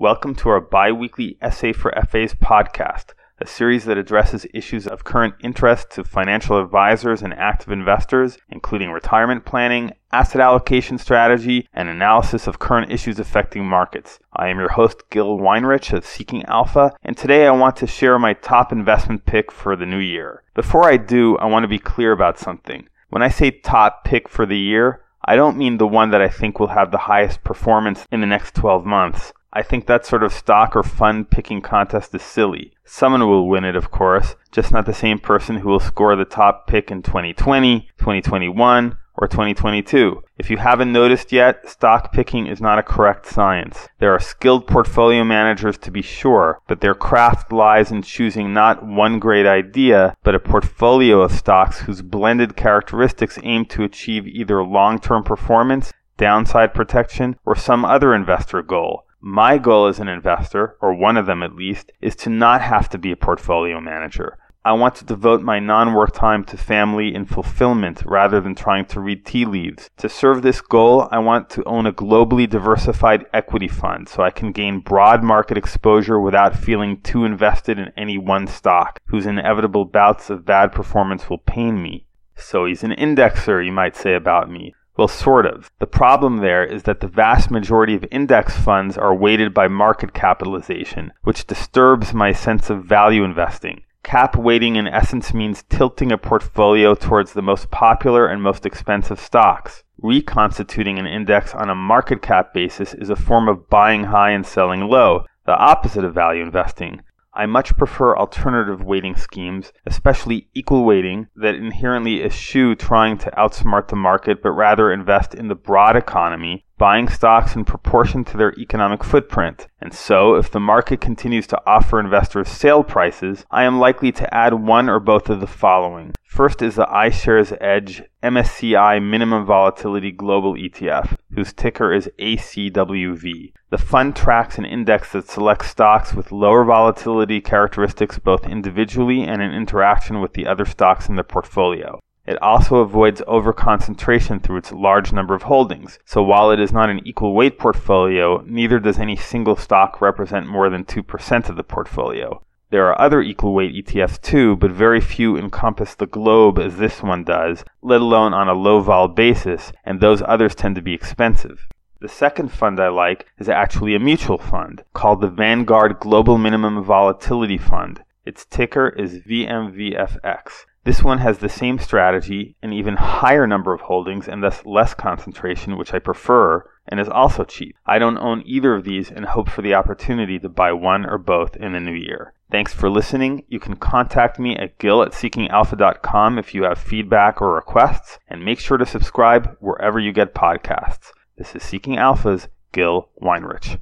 Welcome to our bi weekly SA for FAs podcast, a series that addresses issues of current interest to financial advisors and active investors, including retirement planning, asset allocation strategy, and analysis of current issues affecting markets. I am your host, Gil Weinrich of Seeking Alpha, and today I want to share my top investment pick for the new year. Before I do, I want to be clear about something. When I say top pick for the year, I don't mean the one that I think will have the highest performance in the next 12 months. I think that sort of stock or fund picking contest is silly. Someone will win it, of course, just not the same person who will score the top pick in 2020, 2021, or 2022. If you haven't noticed yet, stock picking is not a correct science. There are skilled portfolio managers to be sure, but their craft lies in choosing not one great idea, but a portfolio of stocks whose blended characteristics aim to achieve either long term performance, downside protection, or some other investor goal. My goal as an investor, or one of them at least, is to not have to be a portfolio manager. I want to devote my non work time to family and fulfillment rather than trying to read tea leaves. To serve this goal, I want to own a globally diversified equity fund so I can gain broad market exposure without feeling too invested in any one stock, whose inevitable bouts of bad performance will pain me. So he's an indexer, you might say about me. Well, sort of. The problem there is that the vast majority of index funds are weighted by market capitalization, which disturbs my sense of value investing. Cap weighting in essence means tilting a portfolio towards the most popular and most expensive stocks. Reconstituting an index on a market cap basis is a form of buying high and selling low, the opposite of value investing. I much prefer alternative weighting schemes, especially equal weighting, that inherently eschew trying to outsmart the market but rather invest in the broad economy, buying stocks in proportion to their economic footprint. And so, if the market continues to offer investors sale prices, I am likely to add one or both of the following. First is the iShares Edge MSCI Minimum Volatility Global ETF, whose ticker is ACWV. The fund tracks an index that selects stocks with lower volatility characteristics both individually and in interaction with the other stocks in the portfolio. It also avoids overconcentration through its large number of holdings. So while it is not an equal weight portfolio, neither does any single stock represent more than 2% of the portfolio. There are other equal weight ETFs too, but very few encompass the globe as this one does, let alone on a low vol basis, and those others tend to be expensive. The second fund I like is actually a mutual fund called the Vanguard Global Minimum Volatility Fund. Its ticker is VMVFX. This one has the same strategy, an even higher number of holdings, and thus less concentration, which I prefer, and is also cheap. I don't own either of these and hope for the opportunity to buy one or both in the new year. Thanks for listening. You can contact me at gil at seekingalpha.com if you have feedback or requests, and make sure to subscribe wherever you get podcasts. This is Seeking Alpha's Gil Weinrich.